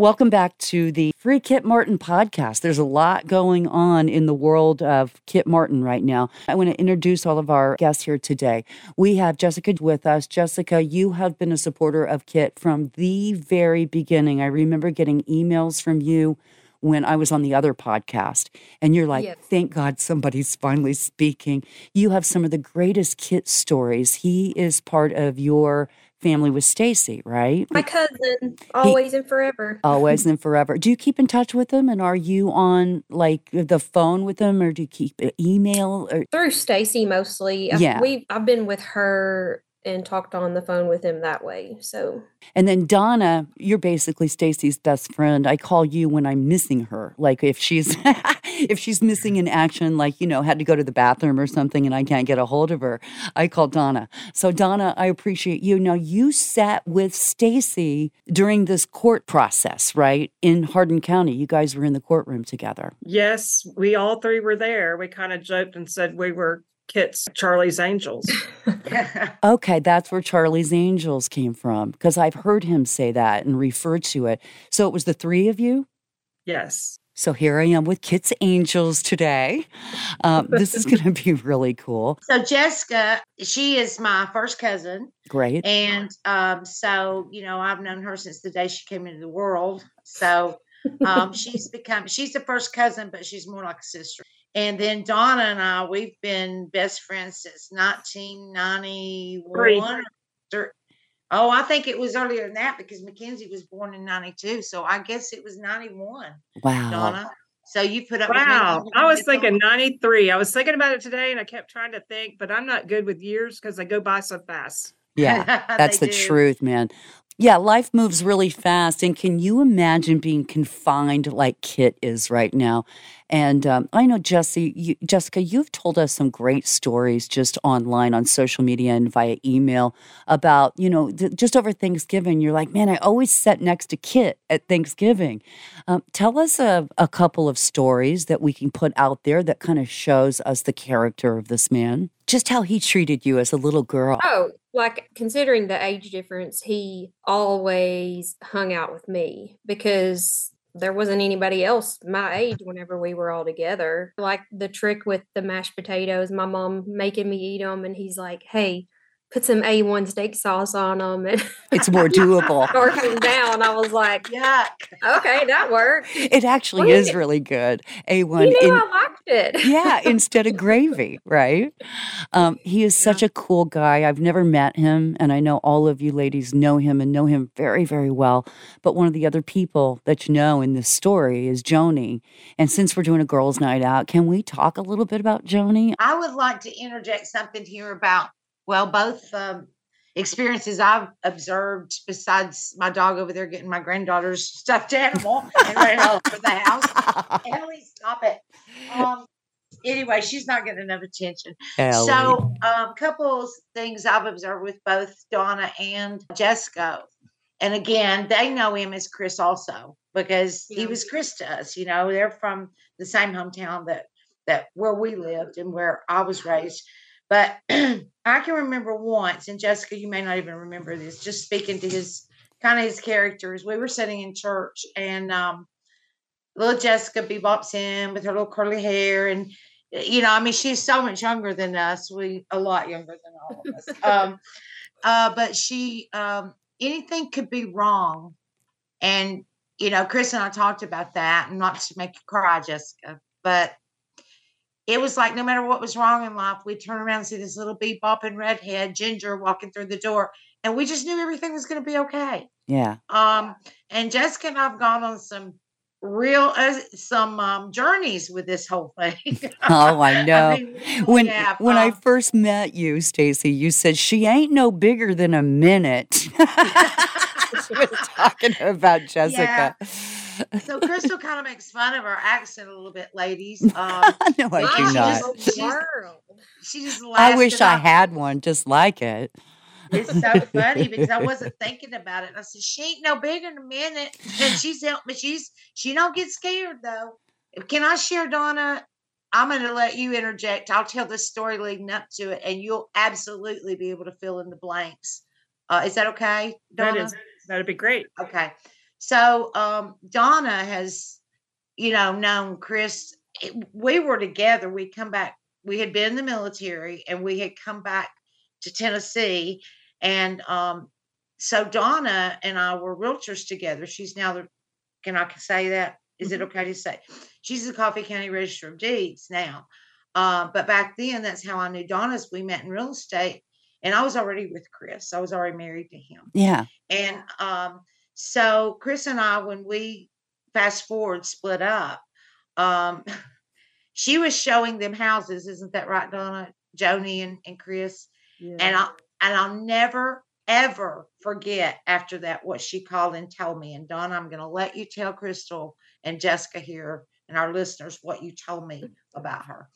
Welcome back to the Free Kit Martin podcast. There's a lot going on in the world of Kit Martin right now. I want to introduce all of our guests here today. We have Jessica with us. Jessica, you have been a supporter of Kit from the very beginning. I remember getting emails from you when I was on the other podcast. And you're like, yes. thank God somebody's finally speaking. You have some of the greatest Kit stories. He is part of your family with Stacey, right? My cousin, always he, and forever. Always and forever. Do you keep in touch with them, And are you on like the phone with them, or do you keep email? Or? Through Stacey mostly. Yeah, we I've been with her and talked on the phone with him that way. So And then Donna, you're basically Stacey's best friend. I call you when I'm missing her. Like if she's if she's missing in action, like, you know, had to go to the bathroom or something and I can't get a hold of her, I call Donna. So Donna, I appreciate you. Now you sat with Stacey during this court process, right? In Hardin County. You guys were in the courtroom together. Yes, we all three were there. We kind of joked and said we were Kit's Charlie's Angels. okay, that's where Charlie's Angels came from because I've heard him say that and refer to it. So it was the three of you? Yes. So here I am with Kit's Angels today. Um, this is going to be really cool. So Jessica, she is my first cousin. Great. And um, so, you know, I've known her since the day she came into the world. So um, she's become, she's the first cousin, but she's more like a sister. And then Donna and I, we've been best friends since 1991. Oh, I think it was earlier than that because Mackenzie was born in 92. So I guess it was 91. Wow. Donna. So you put up Wow. I was thinking 93. I was thinking about it today and I kept trying to think, but I'm not good with years because they go by so fast. Yeah, that's the do. truth, man. Yeah, life moves really fast. And can you imagine being confined like Kit is right now? And um, I know, Jesse, you, Jessica, you've told us some great stories just online on social media and via email about, you know, th- just over Thanksgiving. You're like, man, I always sat next to Kit at Thanksgiving. Um, tell us a, a couple of stories that we can put out there that kind of shows us the character of this man, just how he treated you as a little girl. Oh, like considering the age difference, he always hung out with me because there wasn't anybody else my age whenever we were all together. Like the trick with the mashed potatoes, my mom making me eat them, and he's like, "Hey, put some A1 steak sauce on them and it's more doable. working down. I was like, yuck. Okay, that worked. It actually is really good. A1. You in, I liked it. yeah, instead of gravy, right? Um, he is such a cool guy. I've never met him, and I know all of you ladies know him and know him very, very well. But one of the other people that you know in this story is Joni. And since we're doing a girls' night out, can we talk a little bit about Joni? I would like to interject something here about well, both um, experiences I've observed, besides my dog over there getting my granddaughter's stuffed animal and running all over the house. Ellie, stop it. Um, anyway, she's not getting enough attention. Ellie. So, a um, couple things I've observed with both Donna and Jessica. And again, they know him as Chris also because he was Chris to us. You know, they're from the same hometown that that where we lived and where I was raised. But I can remember once, and Jessica, you may not even remember this, just speaking to his kind of his characters. We were sitting in church, and um, little Jessica bebops in with her little curly hair, and you know, I mean, she's so much younger than us. We a lot younger than all of us. um, uh, but she, um, anything could be wrong, and you know, Chris and I talked about that, and not to make you cry, Jessica, but it was like no matter what was wrong in life, we'd turn around and see this little bebopping redhead ginger walking through the door, and we just knew everything was going to be okay. Yeah. Um, and Jessica and I've gone on some real uh, some um, journeys with this whole thing. oh, I know. I mean, when have, when um, I first met you, Stacey, you said she ain't no bigger than a minute. she was talking about Jessica. Yeah so Crystal kind of makes fun of our accent a little bit, ladies. Um, no, I do not. Just, she just I wish I had one just like it. It's so funny because I wasn't thinking about it. I said, "She ain't no bigger in a minute," and she's helped me. She's she don't get scared though. Can I share, Donna? I'm going to let you interject. I'll tell the story leading up to it, and you'll absolutely be able to fill in the blanks. Uh, is that okay, Donna? That is. That'd be great. Okay. So um, Donna has, you know, known Chris. we were together. We come back. We had been in the military, and we had come back to Tennessee, and um, so Donna and I were realtors together. She's now the. Can I say that? Is it okay to say? She's the Coffee County Register of Deeds now. Uh, but back then, that's how I knew Donna's. We met in real estate, and I was already with Chris. I was already married to him. Yeah. And um, so Chris and I, when we fast forward split up, um, she was showing them houses, isn't that right, Donna? Joni and, and Chris. And I and I'll never ever forget after that what she called and told me. And Donna, I'm gonna let you tell Crystal and Jessica here and our listeners what you told me about her.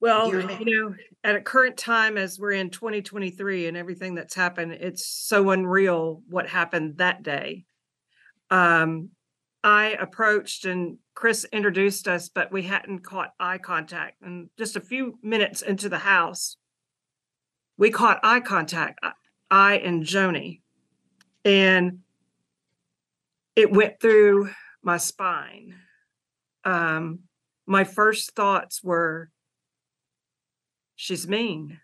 Well, you know, at a current time as we're in 2023 and everything that's happened, it's so unreal what happened that day. Um, I approached and Chris introduced us, but we hadn't caught eye contact. And just a few minutes into the house, we caught eye contact, I- I and Joni. And it went through my spine. Um, my first thoughts were, she's mean.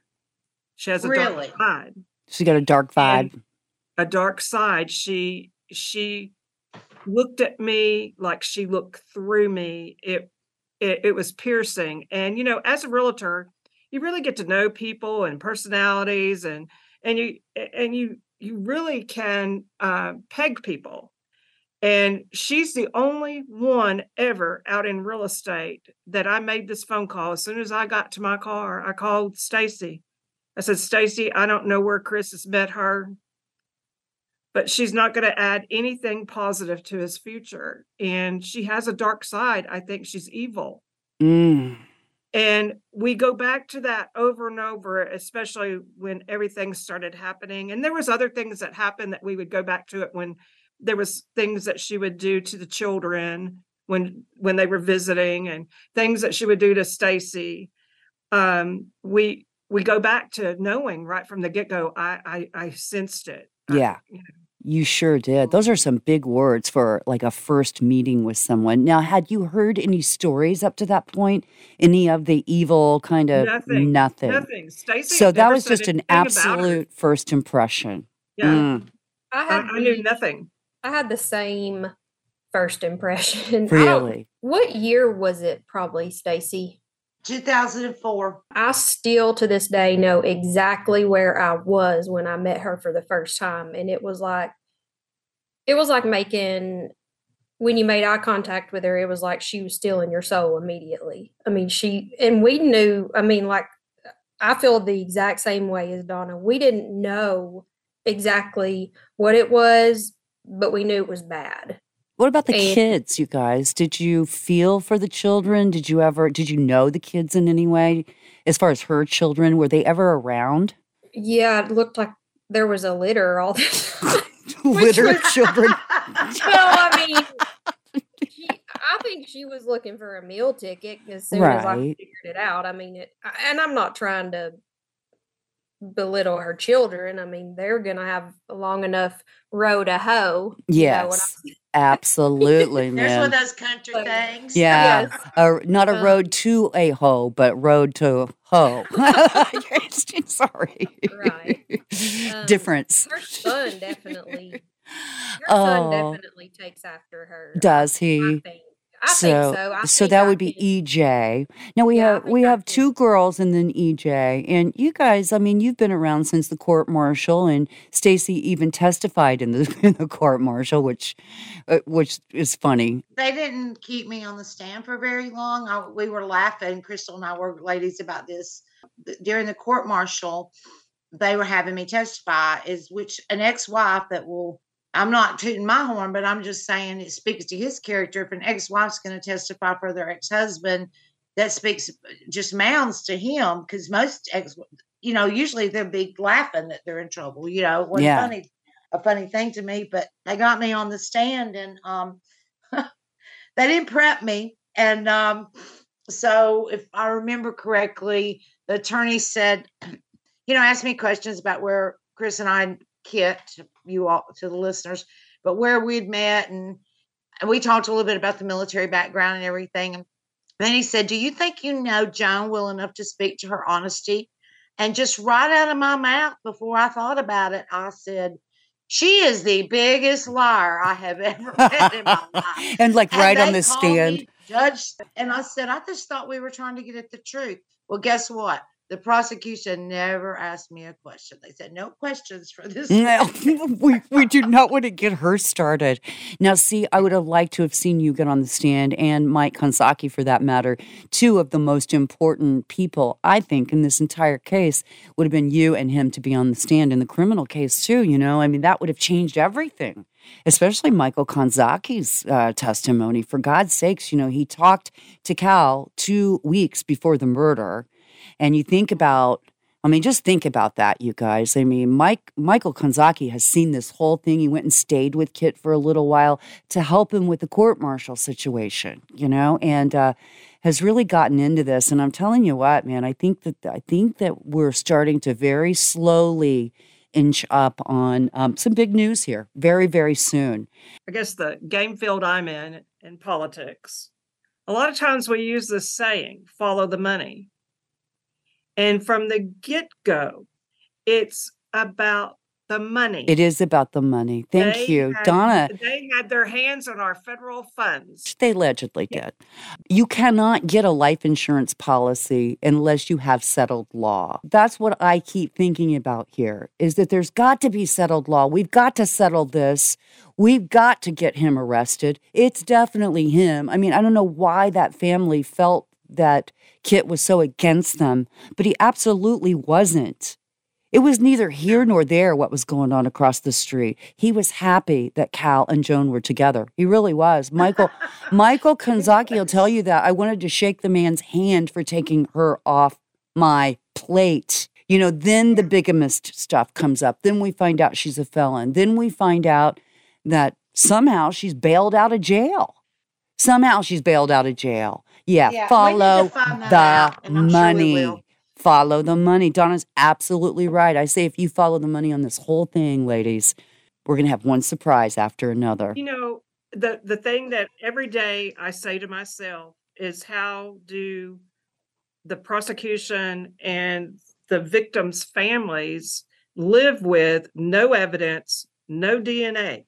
She has a Really? dark side. She got a dark And- vibe. A dark side. She she looked at me like she looked through me. It it, it was piercing. And you know, as a realtor, you really get to know people and personalities, and and you and you you really can uh, peg people. And she's the only one ever out in real estate that I made this phone call. As soon as I got to my car, I called Stacey. I said, Stacey, I don't know where Chris has met her, but she's not going to add anything positive to his future. And she has a dark side. I think she's evil. Mm. And we go back to that over and over, especially when everything started happening. And there was other things that happened that we would go back to it when there was things that she would do to the children when when they were visiting and things that she would do to Stacey. Um, we we go back to knowing right from the get-go, I I, I sensed it. I- Yeah. you know, You sure did. Those are some big words for like a first meeting with someone. Now, had you heard any stories up to that point? Any of the evil kind of Nothing. nothing? Nothing. Stacey. So that was just an anything about her. absolute first impression. Yeah. Mm, I I, had I knew nothing. I had the same first impression. Really? What year was it? Probably Stacey. 2004. I still to this day know exactly where I was when I met her for the first time. And it was like, it was like making, when you made eye contact with her, it was like she was still in your soul immediately. I mean, she, and we knew, I mean, like, I feel the exact same way as Donna. We didn't know exactly what it was, but we knew it was bad. What about the And- kids, you guys? Did you feel for the children? Did you ever, did you know the kids in any way? As far as her children, were they ever around? Yeah, it looked like there was a litter all the time. Litter of children. well, I mean, she, I think she was looking for a meal ticket as soon as I figured it out. I mean, it, and I'm not trying to belittle her children. I mean, they're gonna have a long enough row to hoe. you know, when Yes, absolutely, There's one of those country Like- things. Yeah, Yes. uh, not a Um, road to a hoe, but road to hoe. Sorry. Right. Um, Difference. Her son definitely. Her son Oh. definitely takes after her. Does I he? Think. I think so. I so that I would be EJ. Now we Yeah, have we have two girls and then EJ. And you guys, I mean, you've been around since the court martial, and Stacey even testified in the in the court martial, which uh, which is funny. They didn't keep me on the stand for very long. I, we were laughing, Crystal and I were ladies about this. During the court martial, they were having me testify is which an ex-wife that will I'm not tooting my horn, but I'm just saying it speaks to his character. If an ex-wife's going to testify for their ex-husband, that speaks just mounds to him because most ex, you know, usually they'll be laughing that they're in trouble. You know, it Yeah. funny, a funny thing to me, but they got me on the stand and um, they didn't prep me, and um, so if I remember correctly, the attorney said, you know, asked me questions about where Chris and I, and Kit, you all to the listeners, but where we'd met and, and we talked a little bit about the military background and everything. And then he said, Do you think you know Joan well enough to speak to her honesty? And just right out of my mouth before I thought about it, I said, She is the biggest liar I have ever met in my life. and like And right on the stand. Judge, and I said, I just thought we were trying to get at the truth. Well, guess what? The prosecution never asked me a question. They said, no questions for this. No, we, we do not want to get her started. Now, see, I would have liked to have seen you get on the stand and Mike Kanzaki for that matter. Two of the most important people, I think, in this entire case would have been you and him to be on the stand in the criminal case, too. You know, I mean, that would have changed everything, especially Michael Kanzaki's uh, testimony. For God's sakes, you know, he talked to Cal two weeks before the murder. And you think about I mean, just think about that, you guys. I mean, Mike Michael Kanzaki has seen this whole thing. He went and stayed with Kit for a little while to help him with the court martial situation, you know, and uh, has really gotten into this. And I'm telling you what, man, I think that I think that we're starting to very slowly inch up on um, some big news here, very very soon. I guess the game field I'm in in politics, a lot of times we use this saying, follow the money. And from the get go, it's about the money. It is about the money. Thank They you, had- Donna. They had their hands on our federal funds. They allegedly did. You cannot get a life insurance policy unless you have settled law. That's what I keep thinking about here is that there's got to be settled law. We've got to settle this. We've got to get him arrested. It's definitely him. I mean, I don't know why that family felt that Kit was so against them, but he absolutely wasn't. It was neither here nor there what was going on across the street. He was happy that Cal and Joan were together. He really was. Michael Michael Kanzaki will tell you that. I wanted to shake the man's hand for taking her off my plate. You know, then the bigamist stuff comes up. Then we find out she's a felon. Then we find out that somehow she's bailed out of jail. Somehow she's bailed out of jail. Yeah, Yeah, we need to follow the out, sure money. follow the money. Donna's absolutely right. I say if you follow the money on this whole thing, ladies, we're going to have one surprise after another. You know, the the thing that every day I say to myself is how do the prosecution and the victims' families live with no evidence, no DNA.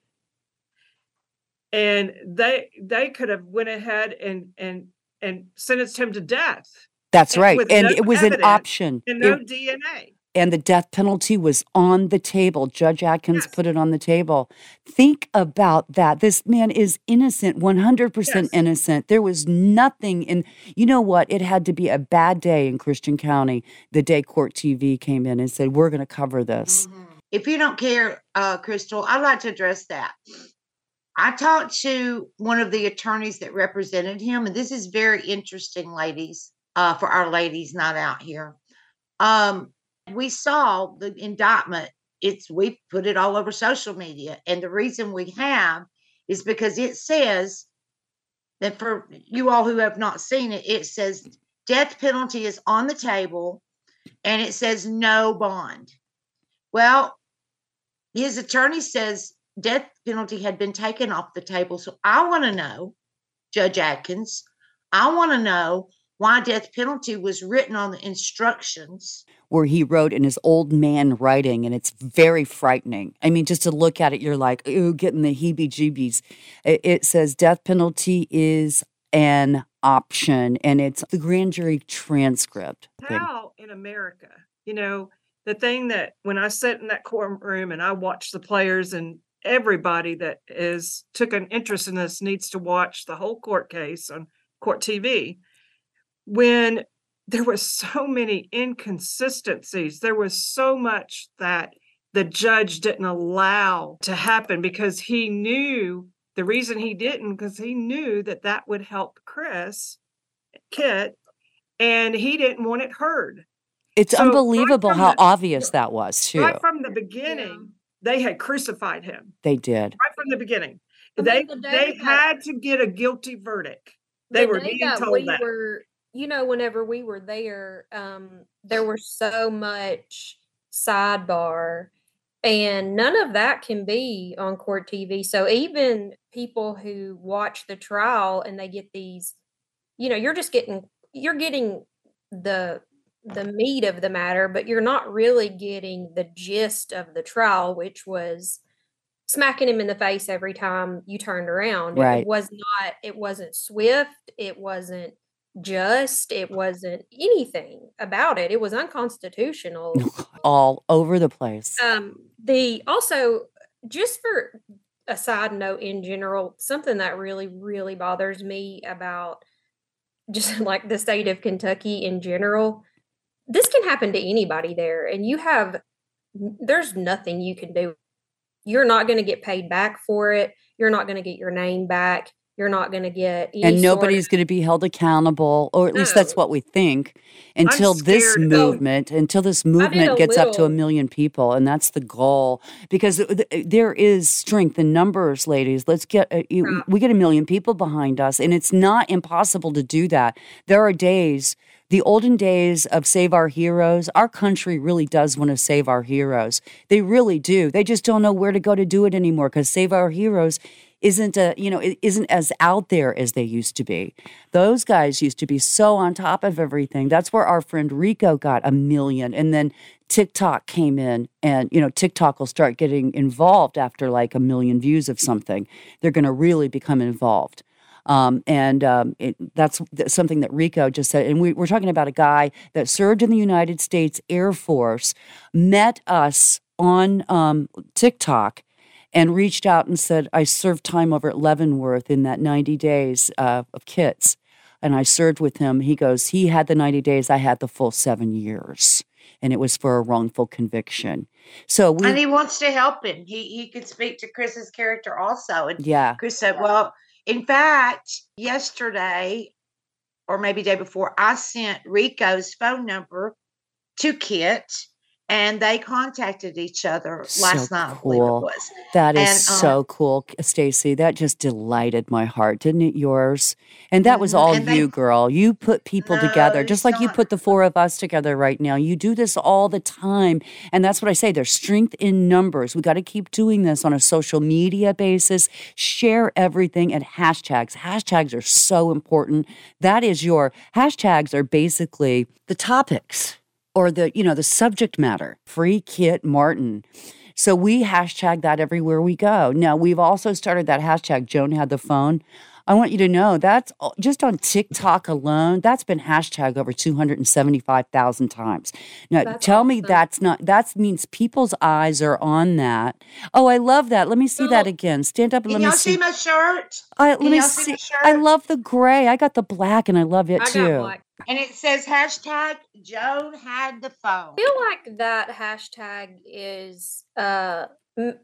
And they they could have went ahead and and and sentenced him to death That's and right. And no it was an option. and It- no DNA. and the death penalty was on the table. Judge Atkins Yes. put it on the table. Think about that. This man is innocent, 100% Yes. innocent. There was nothing in, you know what? It had to be a bad day in Christian County the day Court TV came in and said, We're going to cover this. Mhm. If you don't care, uh, Crystal, I'd like to address that. I talked to one of the attorneys that represented him, and this is very interesting, ladies, uh, for our ladies not out here. Um, we saw the indictment. It's we put it all over social media, and the reason we have is because it says that for you all who have not seen it, it says death penalty is on the table, and it says no bond. Well, his attorney says death penalty had been taken off the table. So I want to know, Judge Atkins, I want to know why death penalty was written on the instructions. Where he wrote in his old man writing, and it's very frightening. I mean, just to look at it, you're like, ooh, getting the heebie jeebies. It, it says death penalty is an option, and it's the grand jury transcript. thing. how in America, you know, the thing that when I sit in that courtroom and I watch the players and everybody that is took an interest in this needs to watch the whole court case on court TV. When there was so many inconsistencies, there was so much that the judge didn't allow to happen because he knew the reason he didn't because he knew that that would help Chris Kit and he didn't want it heard. It's So, unbelievable from how the- obvious that was, too. Right from the beginning, they had crucified him. They did. Right from the beginning. I They mean, the they that- had to get a guilty verdict. They the were being that told we that. were you know whenever we were there um there was so much sidebar And none of that can be on court TV. So even people who watch the trial and they get these, you know, you're just getting you're getting the the meat of the matter, but you're not really getting the gist of the trial, which was smacking him in the face every time you turned around. Right. It was not, it wasn't swift, it wasn't just, it wasn't anything about it. It was unconstitutional. All over the place. Um, the also just for a side note in general, something that really, really bothers me about just like the state of Kentucky in general this can happen to anybody there and you have there's nothing you can do. You're not going to get paid back for it. You're not going to get your name back. You're not going to get and nobody's going to be held accountable or at no. least that's what we think until this movement until this movement gets little. up to a million people and that's the goal. Because there is strength in numbers ladies. Let's get uh, you, we get a million people behind us and it's not impossible to do that. There are days the olden days of Save Our Heroes, our country really does want to save our heroes. They really do. They just don't know where to go to do it anymore because Save Our Heroes isn't a you know isn't as out there as they used to be those guys used to be so on top of everything that's where our friend rico got a million and then tiktok came in and you know tiktok will start getting involved after like a million views of something they're going to really become involved um, and um, it, that's something that Rico just said. And we, we're talking about a guy that served in the United States Air Force, met us on um, TikTok and reached out and said, I served time over at Leavenworth in that 90 days uh, of kits. And I served with him. He goes, he had the 90 days, I had the full seven years. And it was for a wrongful conviction. So we, and he wants to help him. He he could speak to Chris's character also. And yeah, Chris said, "Well, in fact, yesterday or maybe day before, I sent Rico's phone number to Kit and they contacted each other last so night. Cool. That is and, so uh, cool, Stacey. That just delighted my heart, didn't it? Yours, and that was mm-hmm, all and you, they, girl. You put people no, together, just like you put the four of us together right now. You do this all the time, and that's what I say. There's strength in numbers. We got to keep doing this on a social media basis. Share everything and hashtags. Hashtags are so important. That is your hashtags are basically the topics or the you know the subject matter. Free kit martin. So we hashtag that everywhere we go. Now we've also started that hashtag joan had the phone I want you to know that's just on TikTok alone, that's been hashtag over 275,000 times. Now, that's tell awesome. me that's not, that means people's eyes are on that. Oh, I love that. Let me see that again. Stand up and let me see. see my shirt? I, let me see. see I love the gray. I got the black and I love it I too. And it says hashtag Joan had the phone. I feel like that hashtag is uh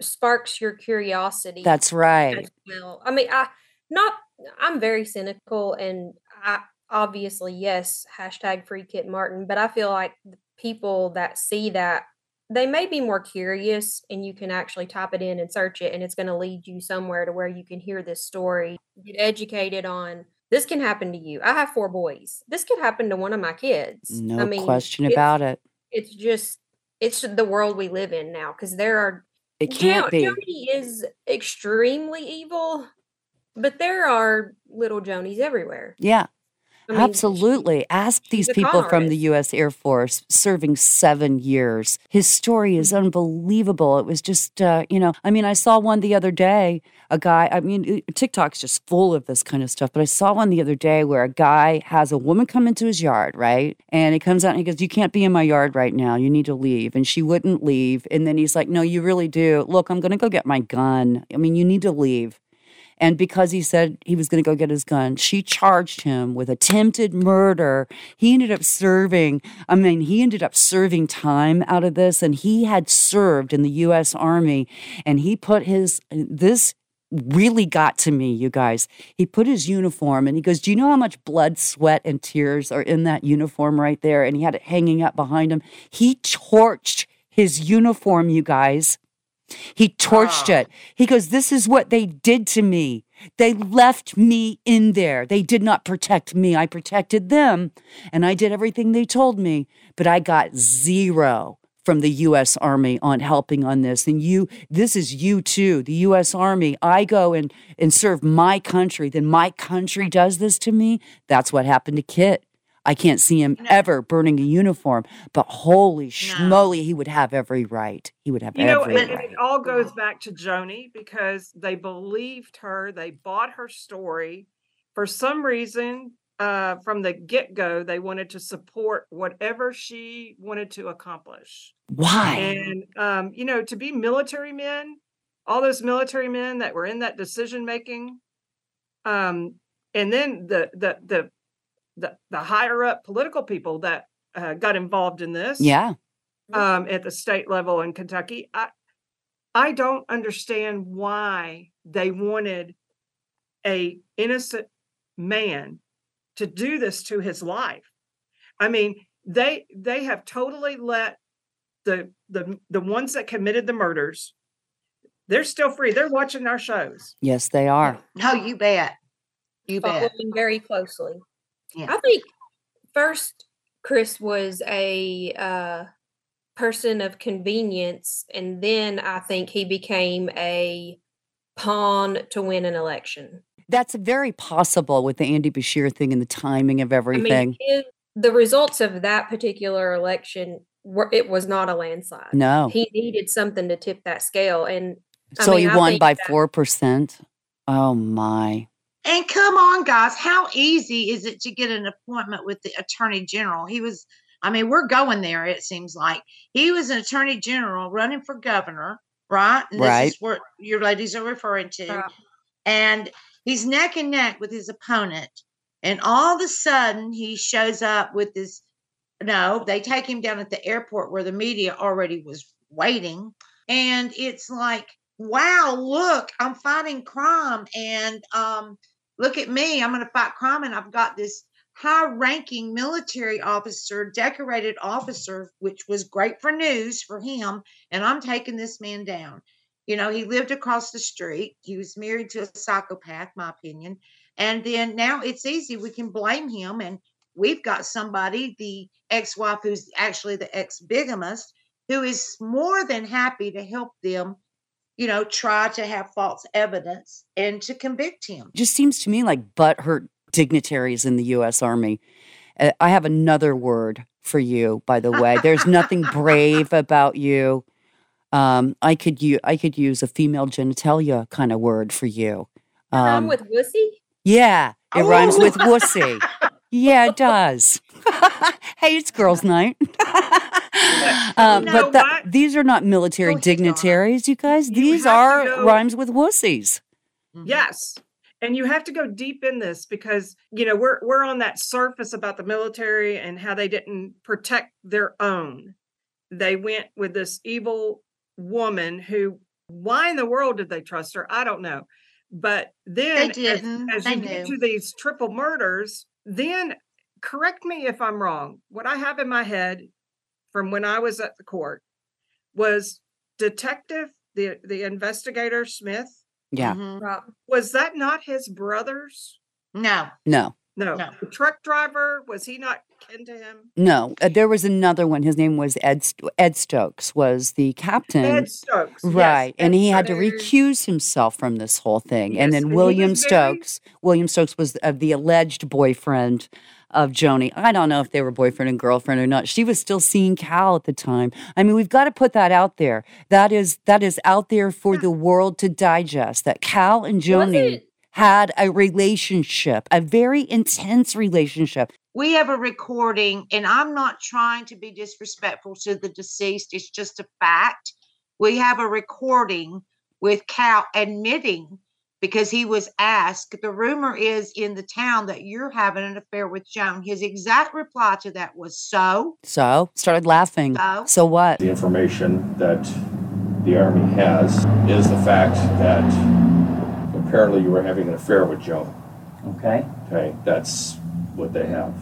sparks your curiosity. That's right. Well, I mean, I not I'm very cynical and I obviously yes, hashtag free Kit Martin, but I feel like people that see that they may be more curious and you can actually type it in and search it and it's going to lead you somewhere to where you can hear this story, get educated on this can happen to you. I have four boys. This could happen to one of my kids. No I mean, question about it. It's just it's the world we live in now because there are it can't be. Is extremely evil, but there are little Jonies everywhere. Yeah. I mean, Absolutely. Ask these people from the U.S. Air Force serving seven years. His story is mm-hmm. unbelievable. It was just, uh, you know, I mean, I saw one the other day, a guy, I mean, TikTok's just full of this kind of stuff, but I saw one the other day where a guy has a woman come into his yard, right? And he comes out and he goes, You can't be in my yard right now. You need to leave. And she wouldn't leave. And then he's like, No, you really do. Look, I'm going to go get my gun. I mean, you need to leave. And because he said he was going to go get his gun, she charged him with attempted murder. He ended up serving, I mean, he ended up serving time out of this, and he had served in the U.S. Army. And he put his, this really got to me, you guys. He put his uniform and he goes, Do you know how much blood, sweat, and tears are in that uniform right there? And he had it hanging up behind him. He torched his uniform, you guys. He torched ah. it. He goes, This is what they did to me. They left me in there. They did not protect me. I protected them and I did everything they told me, but I got zero from the U.S. Army on helping on this. And you, this is you too, the U.S. Army. I go and, and serve my country, then my country does this to me. That's what happened to Kit. I can't see him No. ever burning a uniform, but holy schmoly, he would have every right. He would have You know, every right. it all goes back to Joni because they believed her, they bought her story. For some reason, uh, from the get go, they wanted to support whatever she wanted to accomplish. Why? And, um, you know, to be military men, all those military men that were in that decision making, um, and then the, the, the, the, the higher up political people that uh, got involved in this Yeah. um, at the state level in Kentucky. I I don't understand why they wanted a innocent man to do this to his life. I mean, they they have totally let the the the ones that committed the murders. They're still free. They're watching our shows. Yes, they are. No, you bet. You bet. following very closely. Yeah. I think first Chris was a uh, person of convenience, and then I think he became a pawn to win an election. That's very possible with the Andy Beshear thing and the timing of I everything. mean, his, the results of that particular election were it was not a landslide. no. He needed something to tip that scale, and I so mean, he won by 4%. Oh my. And come on, guys, how easy is it to get an appointment with the attorney general? He was, I mean, we're going there, it seems like. He was an attorney general running for governor, right? And Right. This is what your ladies are referring to. Right. And he's neck and neck with his opponent. And all of a sudden, he shows up with this. No, they take him down at the airport where the media already was waiting. And it's like, wow, look, I'm fighting crime. And um, look at me, I'm going to fight crime. And I've got this high ranking military officer, decorated officer, which was great for news for him. And I'm taking this man down. You know, he lived across the street. He was married to a psychopath, my opinion. And then now it's easy. We can blame him. And we've got somebody, the ex wife, who's actually the ex bigamist, who is more than happy to help them, you know, try to have false evidence and to convict him. just seems to me like butthurt dignitaries in the U.S. Army. Uh, I have another word for you, by the way. There's nothing brave about you. Um, I could u- I could use a female genitalia kind of word for you. I'm Um, with Wussy. yeah, it rhymes with Oh. wussy. Yeah, it does. hey, it's girls' night. um, know but that- these are not military Go ahead, Donna. dignitaries, you guys. You These are go- rhymes with wussies. Mhm. Yes. And you have to go deep in this because you know we're we're on that surface about the military and how they didn't protect their own. They went with this evil woman who why in the world did they trust her? I don't know. But then as- didn't. as, They you get to these triple murders, then correct me if I'm wrong. What I have in my head from when I was at the court was detective the the investigator Smith Yeah, Mhm. Was that not his brother's? No. no. No. No. The truck driver, was he not kin to him? No, uh, there was another one. His name was Ed St- Ed Stokes. Was the captain, Ed Stokes. yes, right? and Ed he had to recuse himself from this whole thing. Yes, and and then William was very- Stokes. William Stokes was uh, the alleged boyfriend of Joni. I don't know if they were boyfriend and girlfriend or not. She was still seeing Cal at the time. I mean, we've got to put that out there. That is that is out there for the world to digest. That Cal and Joni had a relationship, a very intense relationship. We have a recording, and I'm not trying to be disrespectful to the deceased. It's just a fact. We have a recording with Cal admitting because he was asked. The rumor is in the town that you're having an affair with Joan. His exact reply to that was so. So started laughing. So? So what? The information that the Army has is the fact that apparently you were having an affair with Joe. Okay, Okay, that's what they have.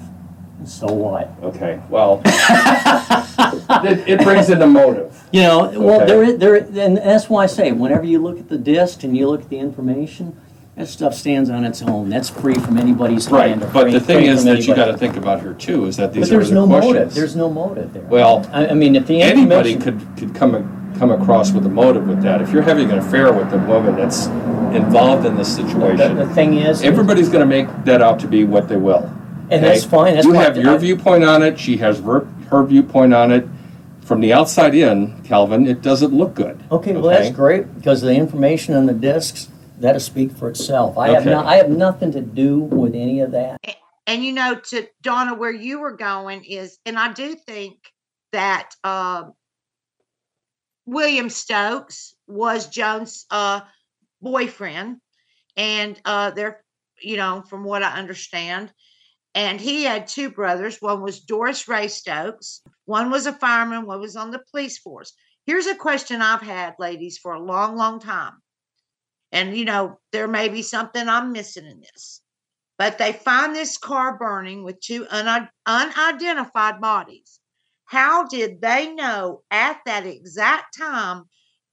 so what? Okay, well, it, it brings in the motive. You know, well, Okay. there is, there, and that's why I say, whenever you look at the disc and you look at the information, That stuff stands on its own. That's free from anybody's Right, hand. or but free- the thing free is from that you gotta think about her too, is that But these are there's the no motive. questions. There's no motive there. Well, I, I mean, if the Anybody information, could, could come, come across with a motive with that. If you're having an affair with a woman that's involved in this the, the situation, thing is, everybody's gonna make that out to be what they will. and that's okay? fine. That's You why have I- your viewpoint on it, she has her, her viewpoint on it. From the outside in, Calvin, it doesn't look good. Okay, well, that's great, because the information on the discs, that'll speak for itself. I have Okay. no, I have nothing to do with any of that. And you know, to Donna, where you were going is, and I do think that um, William Stokes was Joan's uh, boyfriend, and uh, they're, you know, from what I understand, and he had two brothers. One was Doris Ray Stokes. One was a fireman. One was on the police force. Here's a question I've had, ladies, for a long, long time. And you know, there may be something I'm missing in this but they find this car burning with two un- unidentified bodies. How did they know at that exact time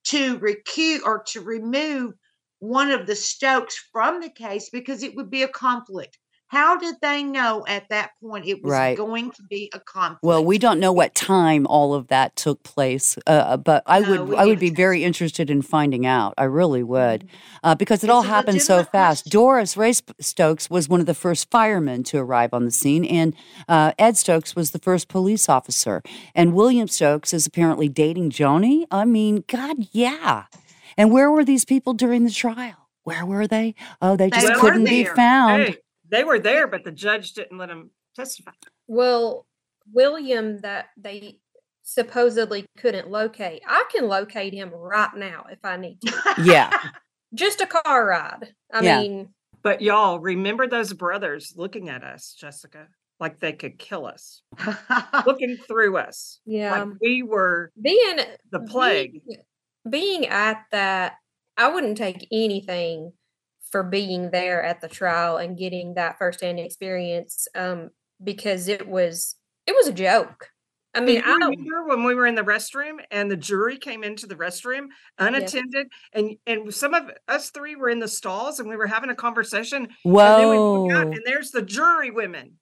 to recuse or to remove one of the Stokes from the case because it would be a conflict? How did they know at that point it was Right. going to be a conflict? Well, we don't know what time all of that took place, uh, but I No, would I would be very interested in finding out. I really would, uh, because it It's all happened so fast. question. Doris Ray Stokes was one of the first firemen to arrive on the scene, and uh, Ed Stokes was the first police officer. And William Stokes is apparently dating Joni. I mean, God, yeah. And where were these people during the trial? Where were they? Oh, they They just were couldn't be found. Hey, they were there, but the judge didn't let them testify. Well, William, that they supposedly couldn't locate, I can locate him right now if I need to. Yeah. Just a car ride. I Yeah. mean, But y'all remember those brothers looking at us, Jessica, like they could kill us, looking through us, yeah. like we were being the plague. being, being at that i wouldn't take anything for being there at the trial and getting that firsthand experience um because it was it was a joke i mean i remember when we were in the restroom and the jury came into the restroom unattended, and and some of us three were in the stalls and we were having a conversation, and then we out Whoa. and there's the jury women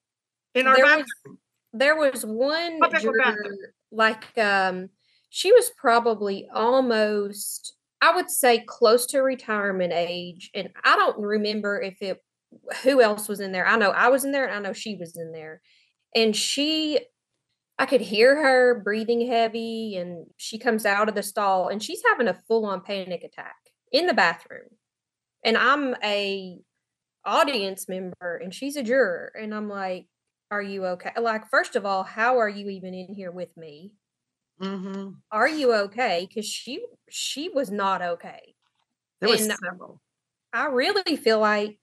in our there bathroom. was there was one Public juror bathroom? like um she was probably almost i would say close to retirement age and i don't remember if it who else was in there. I know i was in there and i know she was in there. And she i could hear her breathing heavy and she comes out of the stall and she's having a full-on panic attack in the bathroom. And i'm a audience member and she's a juror and i'm like are you okay? Like first of all how are you even in here with me hmm are you okay? Because she she was not okay. There was and several. i really feel like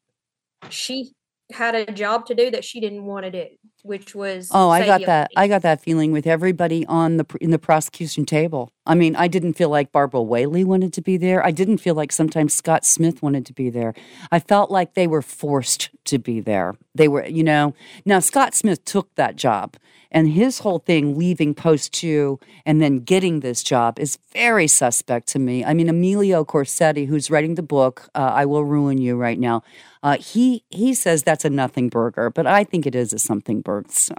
she had a job to do that she didn't want to do which was Oh, I got that. I got that feeling with everybody on the in the prosecution table. I mean, I didn't feel like Barbara Whaley wanted to be there. I didn't feel like sometimes Scott Smith wanted to be there. I felt like they were forced to be there. They were, you know. Now Scott Smith took that job, and his whole thing leaving post two and then getting this job is very suspect to me. I mean, Emilio Corsetti, who's writing the book, uh, "I Will Ruin You" right now. Uh, he he says that's a nothing burger, but I think it is a something burger. So,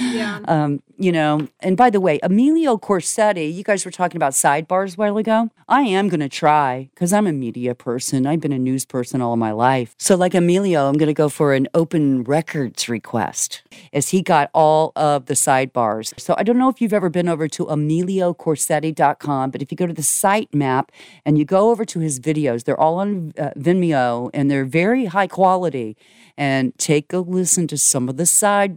Yeah. um, you know. And by the way, Emilio Corsetti, you guys were talking about sidebars a while ago. I am going to try because I'm a media person. I've been a news person all of my life. So, like Emilio, I'm going to go for an open records request, as he got all of the sidebars. So, I don't know if you've ever been over to emiliocorsetti.com, but if you go to the site map and you go over to his videos, they're all on uh, Vimeo and they're very high quality. And take a listen to some of the sidebars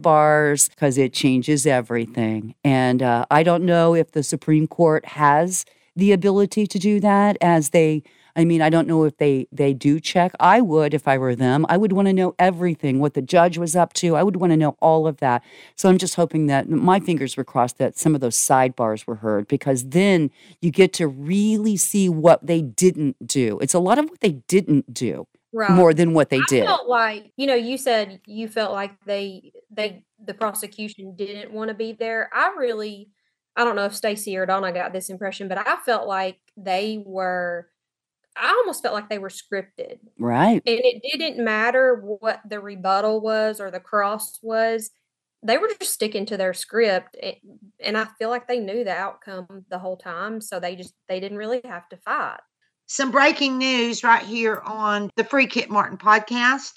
because it changes everything. And uh, I don't know if the Supreme Court has the ability to do that as they. I mean, I don't know if they they do check. I would if I were them. I would want to know everything, what the judge was up to. I would want to know all of that. So I'm just hoping that my fingers were crossed that some of those sidebars were heard because then you get to really see what they didn't do. It's a lot of what they didn't do right more than what they I did. felt like you know you said you felt like they they the prosecution didn't want to be there. I really I don't know if Stacey or Donna got this impression, but I felt like they were I almost felt like they were scripted. Right. And it didn't matter what the rebuttal was or the cross was. They were just sticking to their script and I feel like they knew the outcome the whole time so they just they didn't really have to fight. Some breaking news right here on the Free Kit Martin podcast.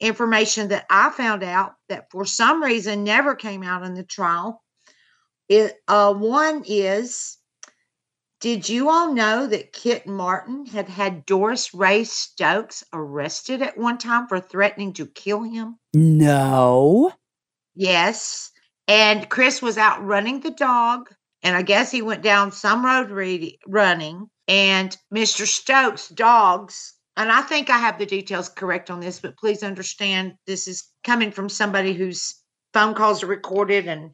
Information that I found out that for some reason never came out in the trial. It uh one is did you all know that Kit Martin had had Doris Ray Stokes arrested at one time for threatening to kill him? No. Yes. And Chris was out running the dog. And I guess he went down some road re- running. And Mr. Stokes' dogs, and I think I have the details correct on this, but please understand this is coming from somebody whose phone calls are recorded and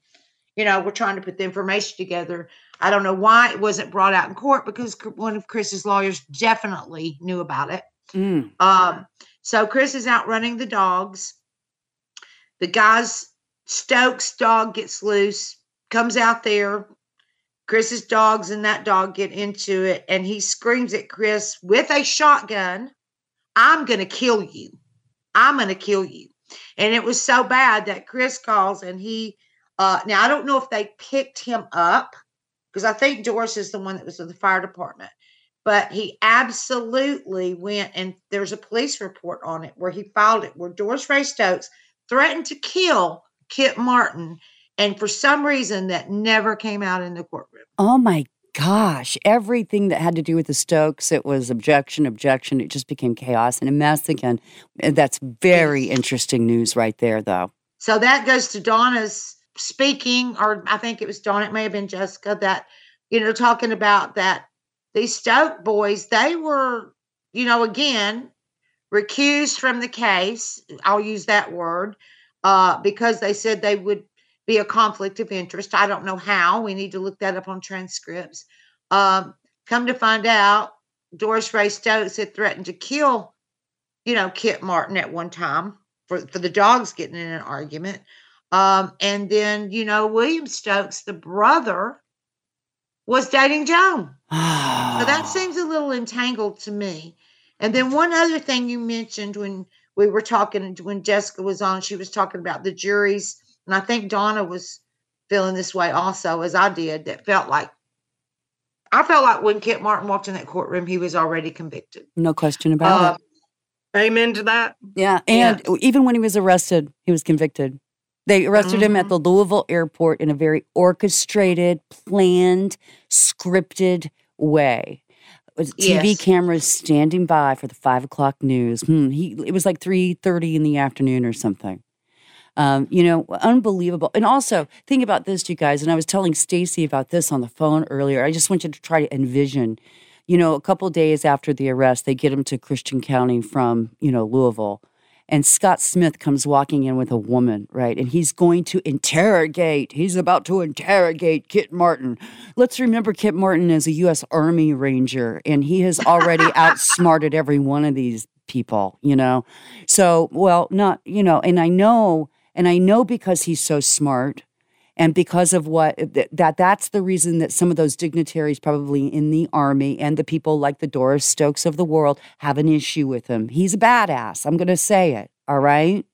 you know, we're trying to put the information together. I don't know why it wasn't brought out in court because one of Chris's lawyers definitely knew about it. Mm. Um, so Chris is out running the dogs. The guy's Stokes dog gets loose, comes out there. Chris's dogs and that dog get into it, and he screams at Chris with a shotgun, I'm going to kill you. I'm going to kill you. And it was so bad that Chris calls and he uh, now I don't know if they picked him up because I think Doris is the one that was with the fire department, but he absolutely went and there's a police report on it where he filed it where Doris Ray Stokes threatened to kill Kit Martin, and for some reason that never came out in the courtroom. Oh my gosh, everything that had to do with the Stokes, it was objection, objection. It just became chaos and a mess again. That's very interesting news right there, though. So that goes to Donna's speaking, or I think it was Dawn, it may have been Jessica, that, you know, talking about that these Stoke boys, they were, you know, again, recused from the case. I'll use that word uh, because they said they would be a conflict of interest. I don't know how. We need to look that up on transcripts. Um, come to find out, Doris Ray Stokes had threatened to kill, you know, Kit Martin at one time for, for the dogs getting in an argument. Um, and then, you know, William Stokes, the brother, was dating Joan. so that seems a little entangled to me. And then one other thing you mentioned when we were talking, when Jessica was on, she was talking about the juries. And I think Donna was feeling this way also, as I did, that felt like I felt like when Kit Martin walked in that courtroom, he was already convicted. No question about uh, it. Amen to that. Yeah. And yeah. even when he was arrested, he was convicted. They arrested mm-hmm. him at Mm-hmm. the Louisville airport in a very orchestrated, planned, scripted way. With TV Yes. cameras standing by for the five o'clock news. Hmm, he it was like three thirty in the afternoon or something. Um, you know, unbelievable. And also, think about this, you guys. And I was telling Stacey about this on the phone earlier. I just want you to try to envision. You know, a couple days after the arrest, they get him to Christian County from you know Louisville, and Scott Smith comes walking in with a woman, right? And he's going to interrogate. He's about to interrogate Kit Martin. Let's remember Kit Martin is a U.S. Army Ranger, and he has already outsmarted every one of these people, you know? So, well, not, you know, and I know, and I know because he's so smart and because of what that that's the reason that some of those dignitaries probably in the army and the people like the Doris Stokes of the world have an issue with him. He's a badass. I'm going to say it. All right?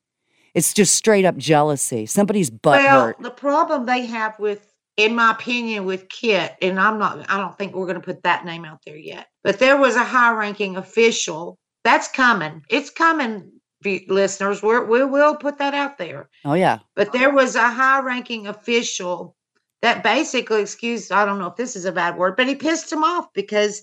It's just straight up jealousy. Somebody's butt well, hurt. the problem they have with, in my opinion, with Kit, and I'm not, I don't think we're going to put that name out there yet, but there was a high ranking official that's coming. It's coming, listeners. We're, we will put that out there. Oh yeah. But there was a high ranking official that basically, excuse, I don't know if this is a bad word, but he pissed him off because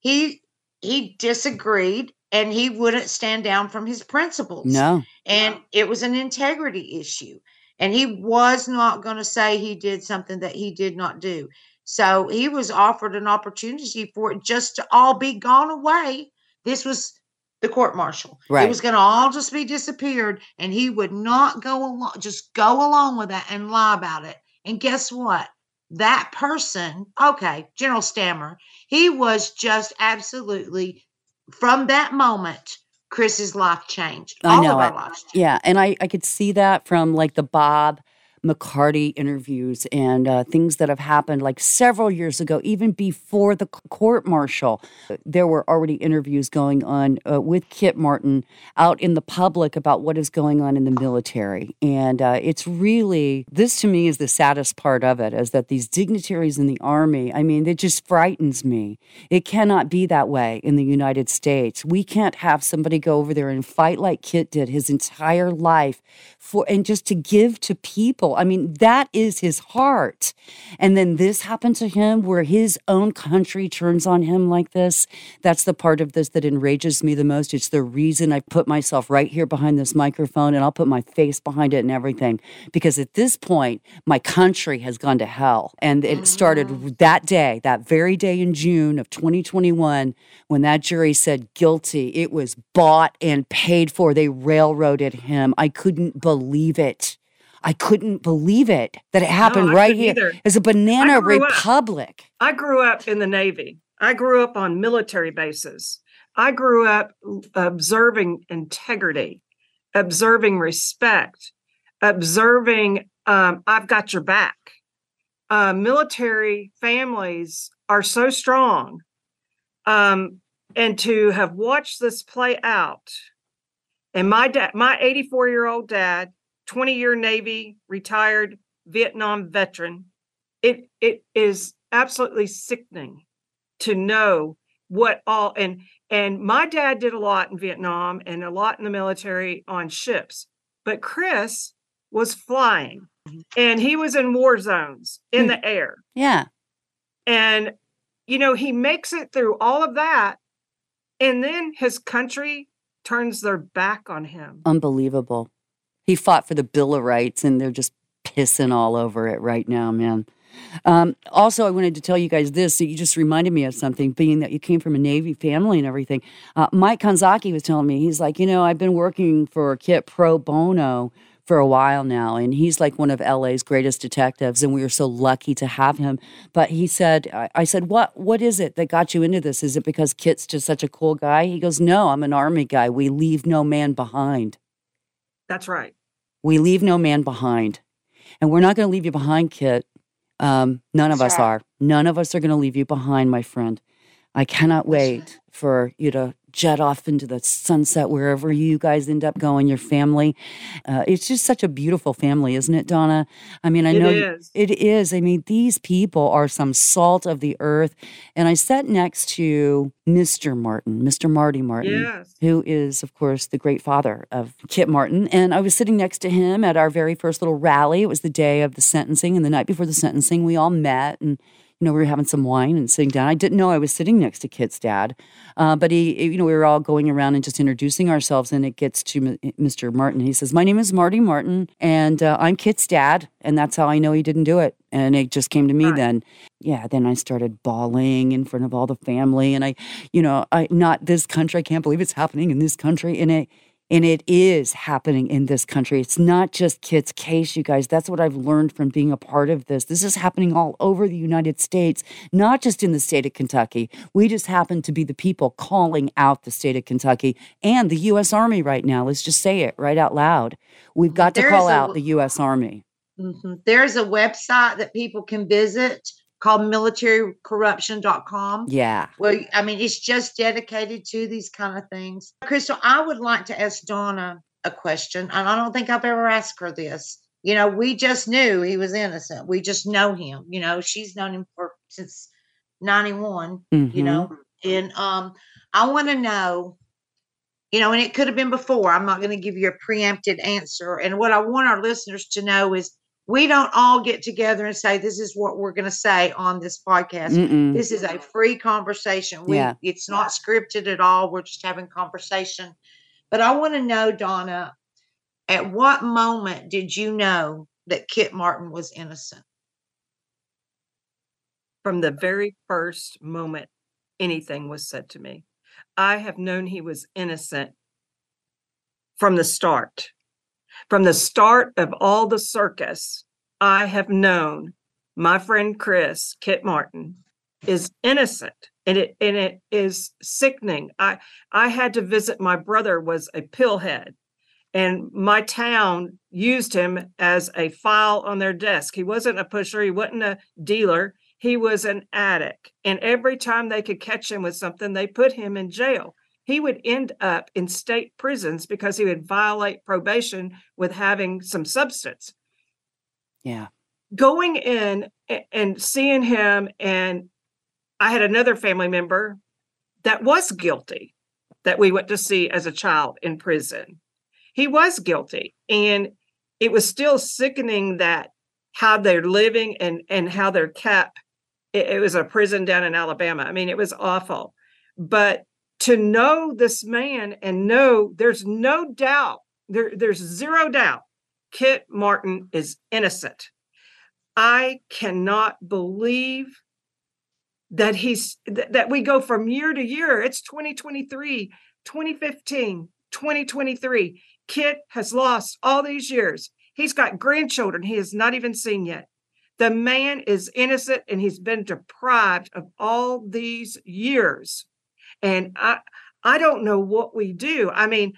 he he disagreed and he wouldn't stand down from his principles No. and it was an integrity issue and he was not going to say he did something that he did not do so he was offered an opportunity for it just to all be gone away this was the court martial Right. it was going to all just be disappeared and he would not go along just go along with that and lie about it and guess what that person okay general stammer he was just absolutely from that moment chris's life changed I all know of our it. lives changed. Yeah, and I I could see that from like the Bob McCarty interviews and uh, things that have happened like several years ago, even before the court martial. There were already interviews going on uh, with Kit Martin out in the public about what is going on in the military. And uh, it's really, this to me is the saddest part of it, is that these dignitaries in the Army, I mean, it just frightens me. It cannot be that way in the United States. We can't have somebody go over there and fight like Kit did his entire life for and just to give to people. I mean, that is his heart. And then this happened to him where his own country turns on him like this. That's the part of this that enrages me the most. It's the reason I put myself right here behind this microphone and I'll put my face behind it and everything because at this point my country has gone to hell. And it started Mm-hmm. that day, that very day in June of 2021 when that jury said guilty. It was bought and paid for. They railroaded him. I couldn't believe it. I couldn't believe it that it happened I right here. either. It's a banana up- republic. I grew up in the Navy. I grew up on military bases. I grew up observing integrity, observing respect, observing um, I've got your back. Uh, military families are so strong. Um, and to have watched this play out, and my dad, my 84 year old dad, 20 year Navy retired Vietnam veteran, it it is absolutely sickening to know what all and and my dad did a lot in Vietnam and a lot in the military on ships, but Chris was flying and he was in war zones in Hmm. the air. Yeah. And you know, he makes it through all of that and then his country turns their back on him. Unbelievable. He fought for the Bill of Rights and they're just pissing all over it right now, man. Um, also, I wanted to tell you guys this. You just reminded me of something, being that you came from a Navy family and everything. Uh, Mike Kanzaki was telling me, he's like, you know, I've been working for Kit pro bono for a while now, and he's like one of LA's greatest detectives, and we were so lucky to have him. But he said, I, I said, what What is it that got you into this? Is it because Kit's just such a cool guy? He goes, No, I'm an Army guy. We leave no man behind. That's right. We leave no man behind. And we're not going to leave you behind, Kit. Um, none of us are. None of us are going to leave you behind, my friend. I cannot wait for you to jet off into the sunset wherever you guys end up going, your family. Uh, it's just such a beautiful family, isn't it, Donna? I mean, I It know is. it is. I mean, these people are some salt of the earth. And I sat next to Mr. Martin, Mr. Marty Martin Yes. who is, of course, the great father of Kit Martin. And I was sitting next to him at our very first little rally. It was the day of the sentencing, and the night before the sentencing, we all met and you know, we were having some wine and sitting down. I didn't know I was sitting next to Kit's dad, uh, but he, you know, we were all going around and just introducing ourselves. And it gets to M- Mr. Martin. He says, "My name is Marty Martin, and uh, I'm Kit's dad." And that's how I know he didn't do it. And it just came to me Right. then. Yeah, then I started bawling in front of all the family, and I, you know, I not this country. I can't believe it's happening in this country, and it and it is happening in this country. It's not just Kit's case, you guys. That's what I've learned from being a part of this. This is happening all over the United States, not just in the state of Kentucky. We just happen to be the people calling out the state of Kentucky and the U.S. Army right now. Let's just say it right out loud. We've got to There call a out the U.S. Army. Mhm. There's a website that people can visit called militarycorruption.com. Yeah. Well, I mean, it's just dedicated to these kind of things. Crystal, I would like to ask Donna a question, and I don't think I've ever asked her this. You know, we just knew he was innocent. We just know him. You know, she's known him for since 91, you Mhm. know. And um, I want to know, you know, and it could have been before. I'm not going to give you a preempted answer. And what I want our listeners to know is we don't all get together and say, this is what we're going to say on this podcast. Mm-mm. This is a free conversation. We Yeah. it's not scripted at all. We're just having conversation. But I want to know, Donna, at what moment did you know that Kit Martin was innocent? from the very first moment anything was said to me. I have known he was innocent from the start. From the start of all the circus, I have known my friend Chris Kit Martin is innocent and it and it is sickening. I I had to visit my brother was a pillhead and my town used him as a file on their desk. He wasn't a pusher, he wasn't a dealer, he was an addict. And every time they could catch him with something, they put him in jail. He would end up in state prisons because he would violate probation with having some substance. Yeah. Going in and seeing him, and I had another family member that was guilty that we went to see as a child in prison. He was guilty. And it was still sickening that how they're living and, and how they're kept. It, it was a prison down in Alabama. I mean, it was awful. But to know this man and know there's no doubt, there, there's zero doubt, Kit Martin is innocent. I cannot believe that he's th- that we go from year to year. It's 2023, 2015, 2023. Kit has lost all these years. He's got grandchildren he has not even seen yet. The man is innocent and he's been deprived of all these years. And I I don't know what we do. I mean,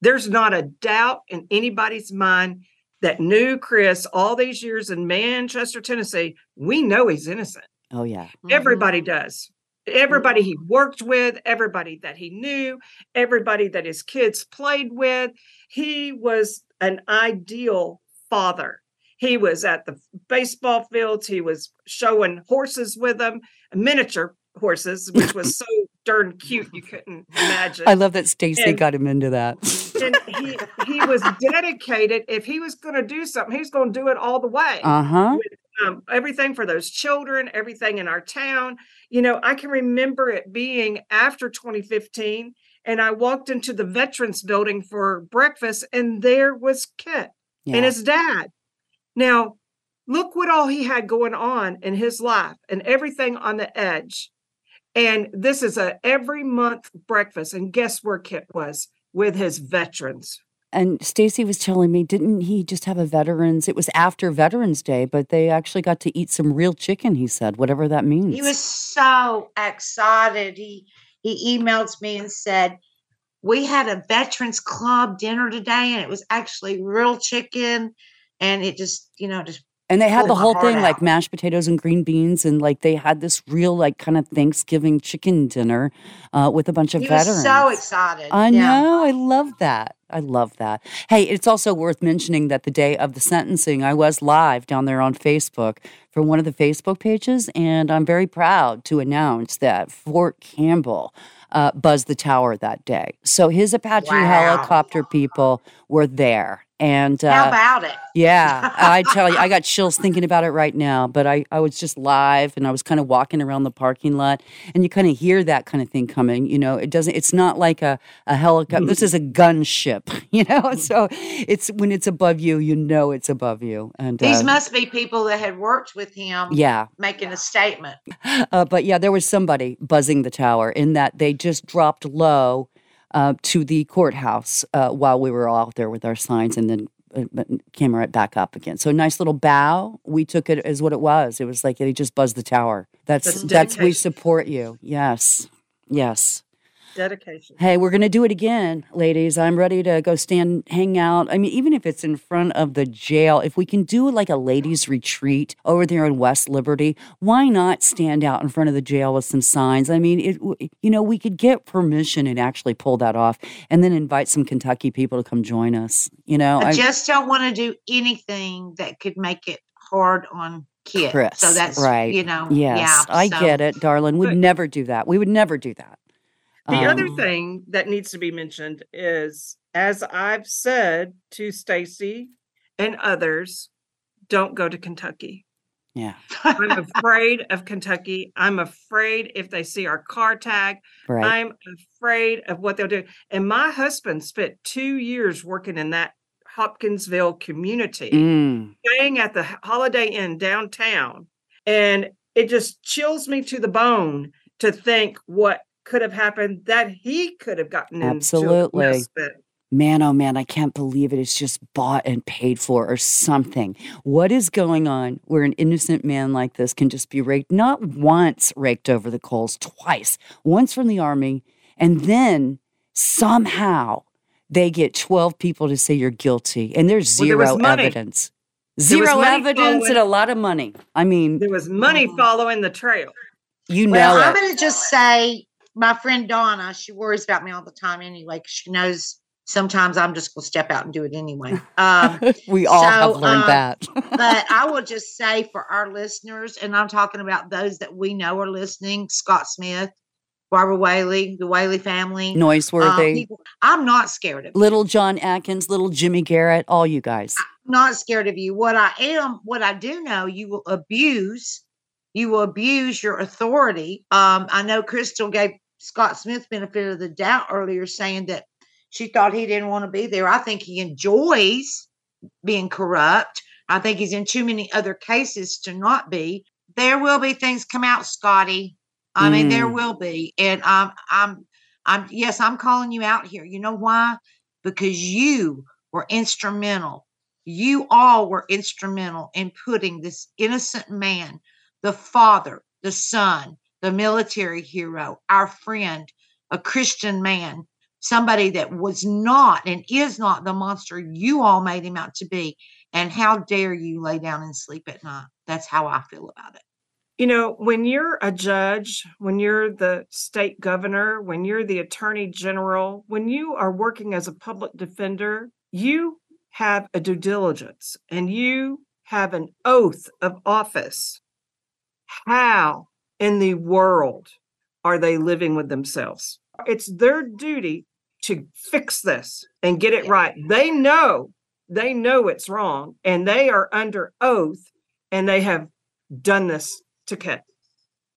there's not a doubt in anybody's mind that knew Chris all these years in Manchester, Tennessee. We know he's innocent. Oh, yeah. Everybody mm-hmm. does. Everybody he mm-hmm. worked with, everybody that he knew, everybody that his kids played with. He was an ideal father. He was at the baseball fields. He was showing horses with them, miniature horses, which was so darn cute you couldn't imagine. I love that Stacey got him into that. and he he was dedicated. If he was going to do something, he was going to do it all the way. Uh huh. um, everything for those children, everything in our town. You know, I can remember it being after 2015, and I walked into the Veterans Building for breakfast, and there was Kit and his dad. Now, look what all he had going on in his life and everything on the edge. And this is a every month breakfast, and guess where Kit was with his veterans. And Stacey was telling me, didn't he just have a veterans? It was after Veterans Day, but they actually got to eat some real chicken. He said, whatever that means. He was so excited. He he emailed me and said, "We had a veterans club dinner today, and it was actually real chicken, and it just you know just And they had the whole thing like mashed potatoes and green beans, and like they had this real like kind of Thanksgiving chicken dinner uh, with a bunch of he veterans. so excited." I Yeah. know. I love that. I love that. Hey, it's also worth mentioning that the day of the sentencing, I was live down there on Facebook for one of the Facebook pages, and I'm very proud to announce that Fort Campbell uh, buzzed the tower that day. So his Apache Wow. helicopter people were there. And uh, How about it? yeah, I tell you, I got chills thinking about it right now. But I, I was just live and I was kind of walking around the parking lot and you kind of hear that kind of thing coming. You know, it doesn't, it's not like a, a helicopter. This is a gunship, you know? So it's when it's above you, you know it's above you. And These uh, must be people that had worked with him, yeah, making a statement. uh, but yeah, there was somebody buzzing the tower in that they just dropped low uh, to the courthouse uh, while we were all out there with our signs and then uh, came right back up again. So a nice little bow. We took it as what it was. It was like they just buzzed the tower. That's That's that's, we support you. Yes. Yes. Dedication. Hey, we're going to do it again, ladies. I'm ready to go stand, hang out. I mean, even if it's in front of the jail, if we can do like a ladies' retreat over there in West Liberty, why not stand out in front of the jail with some signs? I mean, it, you know, we could get permission and actually pull that off and then invite some Kentucky people to come join us. You know, I I- just don't want to do anything that could make it hard on kids. Chris, so that's right. You know, yes, yeah. I so- get it, darling. We'd But- never do that. We would never do that. The other Um, thing that needs to be mentioned is, as I've said to Stacey and others, don't go to Kentucky. Yeah, I'm afraid of Kentucky. I'm afraid if they see our car tag, right. I'm afraid of what they'll do. And my husband spent two years working in that Hopkinsville community, Mm, staying at the Holiday Inn downtown. And it just chills me to the bone to think what could have happened that he could have gotten into. Absolutely. Man, oh man, I can't believe it. It's just bought and paid for or something. What is going on where an innocent man like this can just be raked, not once raked over the coals, twice, once from the army, and then somehow they get 12 people to say you're guilty, and there's Well, there zero evidence. Zero evidence following- and a lot of money. I mean, There was money Mhm. following the trail. you Well, know I'm going to just say my friend Donna, she worries about me all the time anyway, 'cause she knows sometimes I'm just going to step out and do it anyway. Um, we all have learned um, that. but I will just say for our listeners, and I'm talking about those that we know are listening Scott Smith, Barbara Whaley, the Whaley family. um, Noiseworthy. people- I'm not scared of you. little John Atkins, little Jimmy Garrett, all you guys. not scared of you. What I am, what I do know, you will abuse, you will abuse your authority. Um, I know Crystal gave Scott Smith benefit of the doubt earlier, saying that she thought he didn't want to be there. I think he enjoys being corrupt. I think he's in too many other cases to not be. There will be things come out, Scotty. I mean, there Mm. will be, and um, I'm, I'm, yes, I'm calling you out here. You know why? Because you were instrumental you all were instrumental in putting this innocent man, the father, the son, the military hero, our friend, a Christian man, somebody that was not and is not the monster you all made him out to be. And how dare you lay down and sleep at night? That's how I feel about it. You know, when you're a judge, when you're the state governor, when you're the attorney general, when you are working as a public defender, you have a due diligence and you have an oath of office. How in the world are they living with themselves? It's their duty to fix this and get it Yeah. right. They know, they know it's wrong and they are under oath and they have done this to Kit.